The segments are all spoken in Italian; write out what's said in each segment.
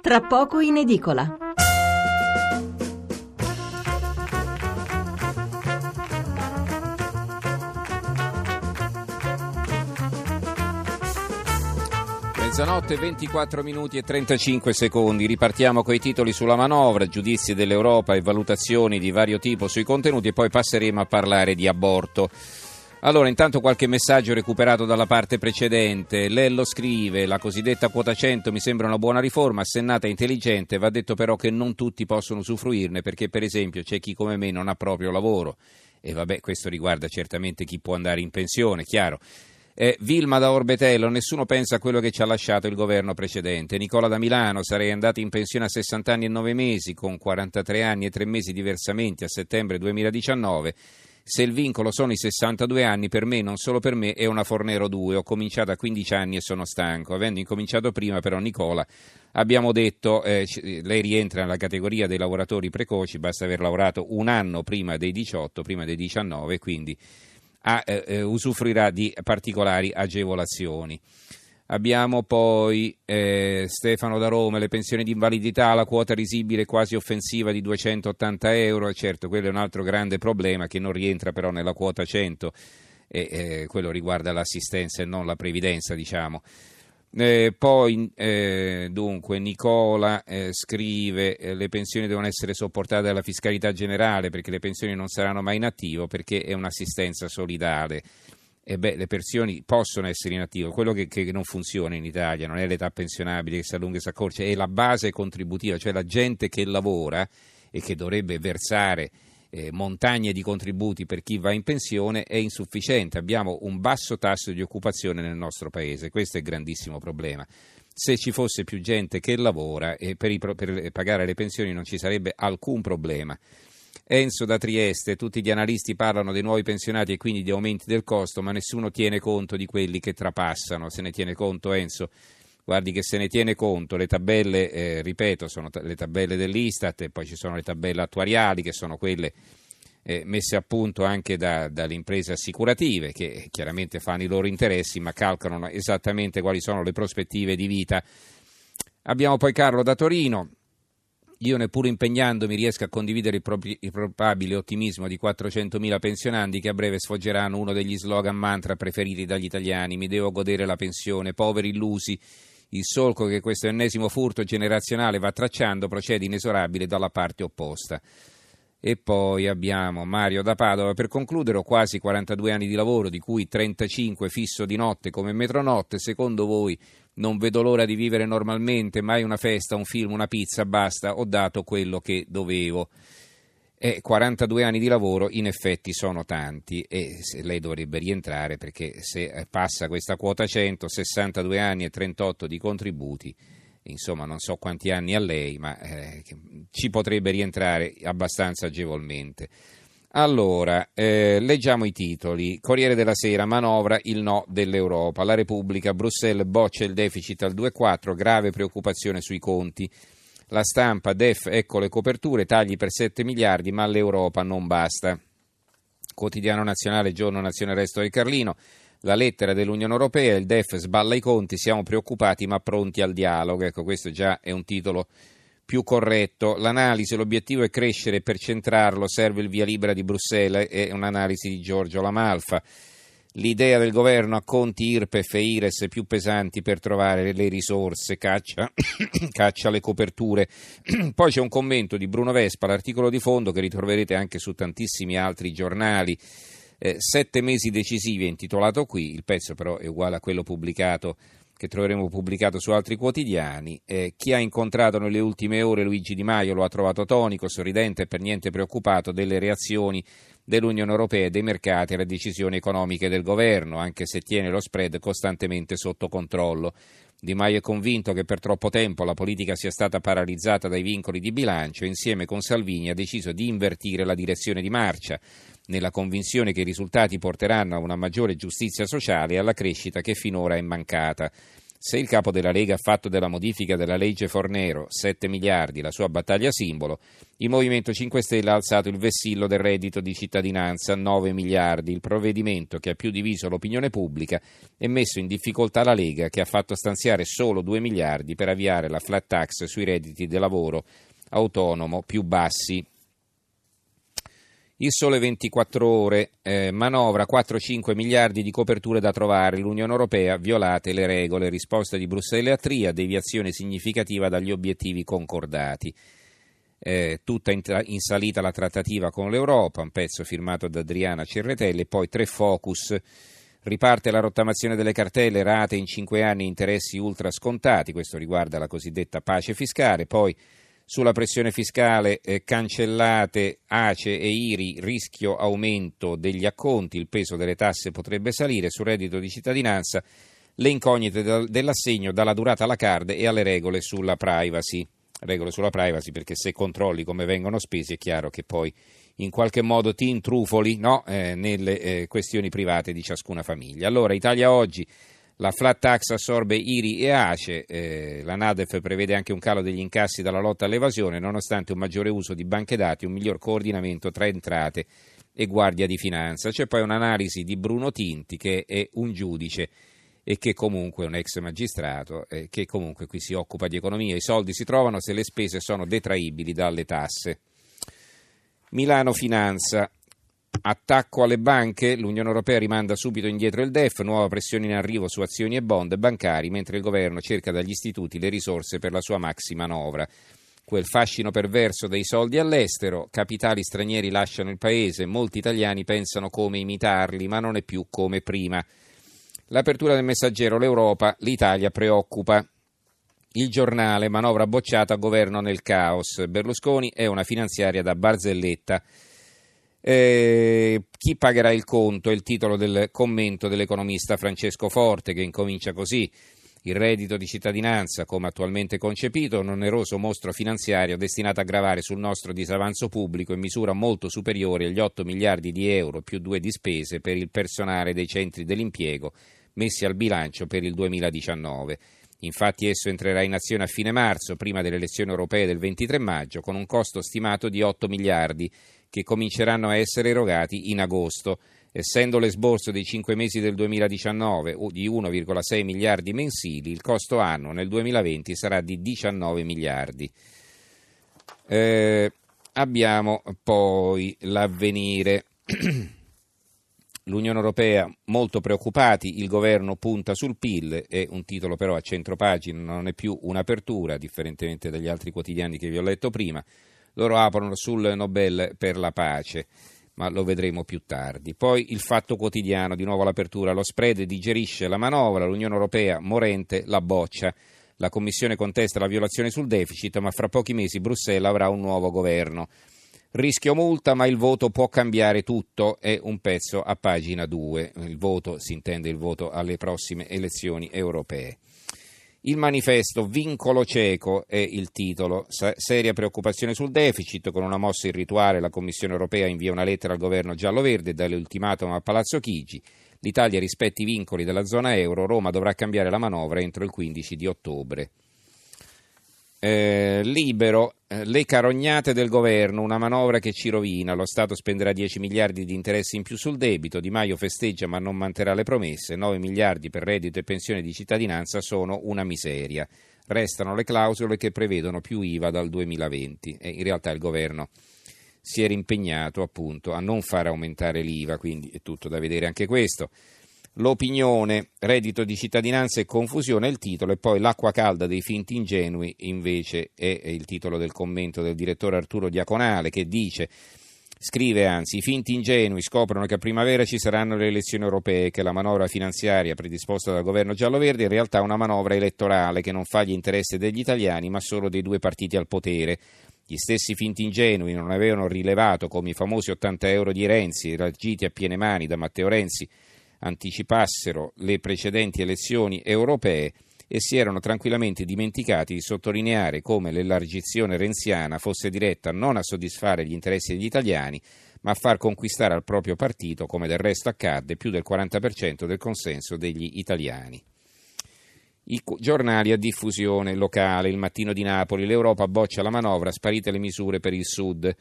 Tra poco in edicola. Mezzanotte 24 minuti e 35 secondi. Ripartiamo con i titoli sulla manovra, giudizi dell'Europa e valutazioni di vario tipo sui contenuti e poi passeremo a parlare di aborto. Allora, intanto qualche messaggio recuperato dalla parte precedente. Lello scrive: La cosiddetta quota 100 mi sembra una buona riforma, assennata e intelligente. Va detto però che non tutti possono usufruirne perché, per esempio, c'è chi come me non ha proprio lavoro. E vabbè, questo riguarda certamente chi può andare in pensione, chiaro. Eh, Vilma da Orbetello, nessuno pensa a quello che ci ha lasciato il governo precedente. Nicola da Milano, sarei andato in pensione a 60 anni e 9 mesi, con 43 anni e 3 mesi di versamenti a settembre 2019. Se il vincolo sono i 62 anni, per me, non solo per me, è una Fornero 2. Ho cominciato a 15 anni e sono stanco. Avendo incominciato prima, però, Nicola, abbiamo detto, eh, lei rientra nella categoria dei lavoratori precoci, basta aver lavorato un anno prima dei 18, prima dei 19, quindi a, eh, eh, usufruirà di particolari agevolazioni. Abbiamo poi eh, Stefano da Roma, le pensioni di invalidità, la quota risibile quasi offensiva di 280 euro, certo quello è un altro grande problema che non rientra però nella quota 100 e eh, quello riguarda l'assistenza e non la previdenza diciamo. Eh, poi eh, dunque Nicola eh, scrive eh, le pensioni devono essere sopportate dalla fiscalità generale perché le pensioni non saranno mai in attivo perché è un'assistenza solidale e beh, le pensioni possono essere in attivo, quello che, che, non funziona in Italia non è l'età pensionabile che si allunga e si accorcia, è la base contributiva, cioè la gente che lavora e che dovrebbe versare eh, montagne di contributi per chi va in pensione è insufficiente, abbiamo un basso tasso di occupazione nel nostro paese, questo è il grandissimo problema. Se ci fosse più gente che lavora e per, i, per pagare le pensioni non ci sarebbe alcun problema. Enzo da Trieste, tutti gli analisti parlano dei nuovi pensionati e quindi di aumenti del costo, ma nessuno tiene conto di quelli che trapassano. Se ne tiene conto Enzo? Guardi che se ne tiene conto, le tabelle, eh, ripeto, sono t- le tabelle dell'Istat e poi ci sono le tabelle attuariali che sono quelle eh, messe a punto anche da, dalle imprese assicurative che chiaramente fanno i loro interessi ma calcolano esattamente quali sono le prospettive di vita. Abbiamo poi Carlo da Torino, io neppure impegnandomi riesco a condividere il, propri, il, probabile ottimismo di 400.000 pensionanti che a breve sfoggeranno uno degli slogan mantra preferiti dagli italiani. Mi devo godere la pensione, poveri illusi. Il solco che questo ennesimo furto generazionale va tracciando procede inesorabile dalla parte opposta. E poi abbiamo Mario da Padova. Per concludere, ho quasi 42 anni di lavoro, di cui 35 fisso di notte come metronotte. Secondo voi non vedo l'ora di vivere normalmente, mai una festa, un film, una pizza, basta, ho dato quello che dovevo. E 42 anni di lavoro in effetti sono tanti e lei dovrebbe rientrare perché se passa questa quota 100, 62 anni e 38 di contributi, insomma non so quanti anni ha lei, ma eh, ci potrebbe rientrare abbastanza agevolmente. Allora, eh, leggiamo i titoli. Corriere della Sera, manovra, il no dell'Europa. La Repubblica, Bruxelles boccia il deficit al 2,4, grave preoccupazione sui conti. La stampa, DEF, ecco le coperture, tagli per 7 miliardi, ma l'Europa non basta. Quotidiano nazionale, giorno nazione resto del Carlino. La lettera dell'Unione Europea, il DEF sballa i conti, siamo preoccupati ma pronti al dialogo. Ecco, questo già è un titolo più corretto. L'analisi, l'obiettivo è crescere per centrarlo serve il via libera di Bruxelles, è un'analisi di Giorgio Lamalfa. L'idea del governo a conti IRPEF e IRES più pesanti per trovare le risorse, caccia, caccia le coperture. Poi c'è un commento di Bruno Vespa, l'articolo di fondo che ritroverete anche su tantissimi altri giornali. Eh, sette mesi decisivi è intitolato qui, il pezzo però è uguale a quello pubblicato che troveremo pubblicato su altri quotidiani. Eh, chi ha incontrato nelle ultime ore Luigi Di Maio lo ha trovato tonico, sorridente e per niente preoccupato delle reazioni dell'Unione Europea e dei mercati alle decisioni economiche del governo, anche se tiene lo spread costantemente sotto controllo. Di Maio è convinto che per troppo tempo la politica sia stata paralizzata dai vincoli di bilancio e insieme con Salvini ha deciso di invertire la direzione di marcia, nella convinzione che i risultati porteranno a una maggiore giustizia sociale e alla crescita che finora è mancata. Se il capo della Lega ha fatto della modifica della legge Fornero 7 miliardi la sua battaglia simbolo, il Movimento 5 Stelle ha alzato il vessillo del reddito di cittadinanza 9 miliardi, il provvedimento che ha più diviso l'opinione pubblica e messo in difficoltà la Lega che ha fatto stanziare solo 2 miliardi per avviare la flat tax sui redditi del lavoro autonomo più bassi. Il sole 24 ore, eh, manovra 4-5 miliardi di coperture da trovare, l'Unione Europea violate le regole, risposta di Bruxelles a Tria, deviazione significativa dagli obiettivi concordati. Eh, tutta in, in, salita la trattativa con l'Europa, un pezzo firmato da Adriana Cerretelli, poi tre focus. Riparte la rottamazione delle cartelle, rate in 5 anni, interessi ultra scontati, questo riguarda la cosiddetta pace fiscale, poi sulla pressione fiscale eh, cancellate ACE e IRI, rischio aumento degli acconti, il peso delle tasse potrebbe salire, sul reddito di cittadinanza le incognite dell'assegno dalla durata alla card e alle regole sulla privacy. Regole sulla privacy perché se controlli come vengono spesi è chiaro che poi in qualche modo ti intrufoli no? eh, nelle eh, questioni private di ciascuna famiglia. Allora Italia oggi la flat tax assorbe IRI e ACE, eh, la NADEF prevede anche un calo degli incassi dalla lotta all'evasione, nonostante un maggiore uso di banche dati, un miglior coordinamento tra entrate e Guardia di Finanza. C'è poi un'analisi di Bruno Tinti, che è un giudice e che comunque è un ex magistrato, eh, che comunque qui si occupa di economia. I soldi si trovano se le spese sono detraibili dalle tasse. Milano Finanza, Attacco alle banche, l'Unione Europea rimanda subito indietro il DEF, nuova pressione in arrivo su azioni e bond bancari, mentre il governo cerca dagli istituti le risorse per la sua maxi manovra. Quel fascino perverso dei soldi all'estero, capitali stranieri lasciano il paese, molti italiani pensano come imitarli, ma non è più come prima. L'apertura del messaggero, l'Europa, l'Italia preoccupa. Il giornale, manovra bocciata, governo nel caos. Berlusconi è una finanziaria da barzelletta. Eh, chi pagherà il conto? È il titolo del commento dell'economista Francesco Forte che incomincia così. Il reddito di cittadinanza, come attualmente concepito, un oneroso mostro finanziario destinato a gravare sul nostro disavanzo pubblico in misura molto superiore agli 8 miliardi di euro più due di spese per il personale dei centri dell'impiego messi al bilancio per il 2019. Infatti esso entrerà in azione a fine marzo, prima delle elezioni europee del 23 maggio, con un costo stimato di 8 miliardi che cominceranno a essere erogati in agosto. Essendo l'esborso dei cinque mesi del 2019 di 1,6 miliardi mensili, il costo annuo nel 2020 sarà di 19 miliardi. Eh, abbiamo poi l'avvenire. L'Unione Europea molto preoccupati, il governo punta sul PIL, è un titolo però a centropagina, non è più un'apertura, differentemente dagli altri quotidiani che vi ho letto prima loro aprono sul Nobel per la pace ma lo vedremo più tardi. Poi il fatto quotidiano, di nuovo l'apertura, lo spread digerisce la manovra, l'Unione Europea morente la boccia. La Commissione contesta la violazione sul deficit, ma fra pochi mesi Bruxelles avrà un nuovo governo. Rischio multa, ma il voto può cambiare tutto, è un pezzo a pagina 2. Il voto si intende il voto alle prossime elezioni europee. Il manifesto Vincolo cieco è il titolo. Seria preoccupazione sul deficit. Con una mossa irrituale la Commissione europea invia una lettera al governo giallo-verde e dà l'ultimatum a Palazzo Chigi. L'Italia rispetti i vincoli della zona euro. Roma dovrà cambiare la manovra entro il 15 di ottobre. Eh, libero, eh, le carognate del governo, una manovra che ci rovina, lo Stato spenderà 10 miliardi di interessi in più sul debito, Di Maio festeggia ma non manterrà le promesse, 9 miliardi per reddito e pensione di cittadinanza sono una miseria. Restano le clausole che prevedono più IVA dal 2020 e in realtà il governo si era impegnato appunto a non far aumentare l'IVA, quindi è tutto da vedere anche questo. L'opinione, reddito di cittadinanza e confusione è il titolo e poi l'acqua calda dei finti ingenui invece è il titolo del commento del direttore Arturo Diaconale che dice Scrive anzi, i finti ingenui scoprono che a primavera ci saranno le elezioni europee che la manovra finanziaria predisposta dal governo giallo-verde è in realtà una manovra elettorale che non fa gli interessi degli italiani ma solo dei due partiti al potere. Gli stessi finti ingenui non avevano rilevato come i famosi 80 euro di Renzi, raggiti a piene mani da Matteo Renzi, anticipassero le precedenti elezioni europee e si erano tranquillamente dimenticati di sottolineare come l'elargizione renziana fosse diretta non a soddisfare gli interessi degli italiani, ma a far conquistare al proprio partito, come del resto accadde, più del 40% del consenso degli italiani. I giornali a diffusione locale, il mattino di Napoli, l'Europa boccia la manovra, sparite le misure per il Sud.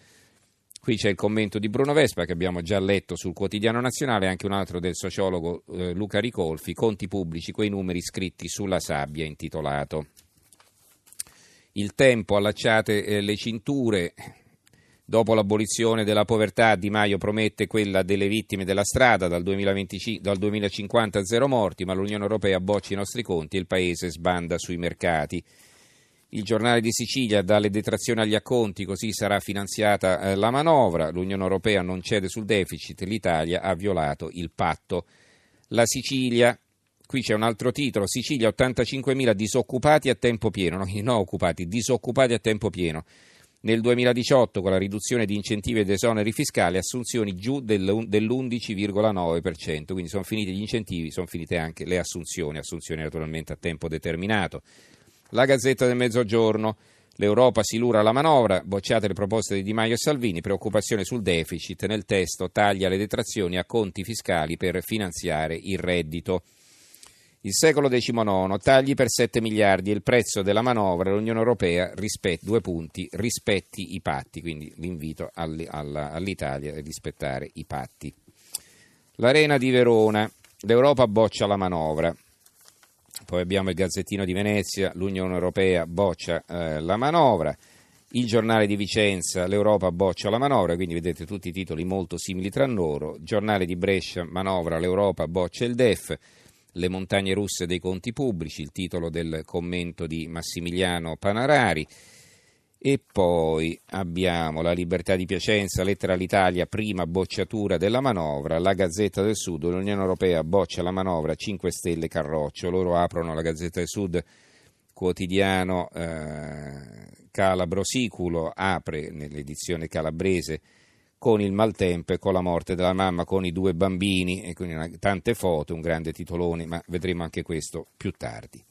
Qui c'è il commento di Bruno Vespa che abbiamo già letto sul quotidiano nazionale, anche un altro del sociologo eh, Luca Ricolfi, Conti pubblici, quei numeri scritti sulla sabbia, intitolato. Il tempo, allacciate eh, le cinture, Dopo l'abolizione della povertà, Di Maio promette quella delle vittime della strada dal, 2025, dal 2050 a zero morti, ma l'Unione Europea boccia i nostri conti e il Paese sbanda sui mercati. Il giornale di Sicilia dà le detrazioni agli acconti, così sarà finanziata eh, la manovra. L'Unione Europea non cede sul deficit, l'Italia ha violato il patto. La Sicilia, qui c'è un altro titolo, Sicilia 85.000 disoccupati a tempo pieno, no, occupati, disoccupati a tempo pieno. Nel 2018, con la riduzione di incentivi ed esoneri fiscali, assunzioni giù dell'11,9%, quindi sono finiti gli incentivi, sono finite anche le assunzioni, assunzioni naturalmente a tempo determinato. La Gazzetta del Mezzogiorno, l'Europa si lura la manovra, bocciate le proposte di Di Maio e Salvini, preoccupazione sul deficit, nel testo taglia le detrazioni a conti fiscali per finanziare il reddito. Il secolo XIX, tagli per 7 miliardi il prezzo della manovra, l'Unione Europea rispetti, due punti, rispetti i patti, quindi l'invito all'Italia a rispettare i patti. L'Arena di Verona, l'Europa boccia la manovra. Poi abbiamo il Gazzettino di Venezia, l'Unione Europea boccia eh, la manovra. Il giornale di Vicenza, l'Europa boccia la manovra, quindi vedete tutti i titoli molto simili tra loro. Giornale di Brescia, manovra, l'Europa boccia il DEF. Le montagne russe dei conti pubblici, il titolo del commento di Massimiliano Panarari. E poi abbiamo la Libertà di Piacenza, lettera all'Italia, prima bocciatura della manovra, la Gazzetta del Sud, l'Unione Europea boccia la manovra, 5 Stelle Carroccio, loro aprono la Gazzetta del Sud, quotidiano eh, Calabro Siculo, apre nell'edizione calabrese con il maltempo e con la morte della mamma, con i due bambini, e quindi tante foto, un grande titolone, ma vedremo anche questo più tardi.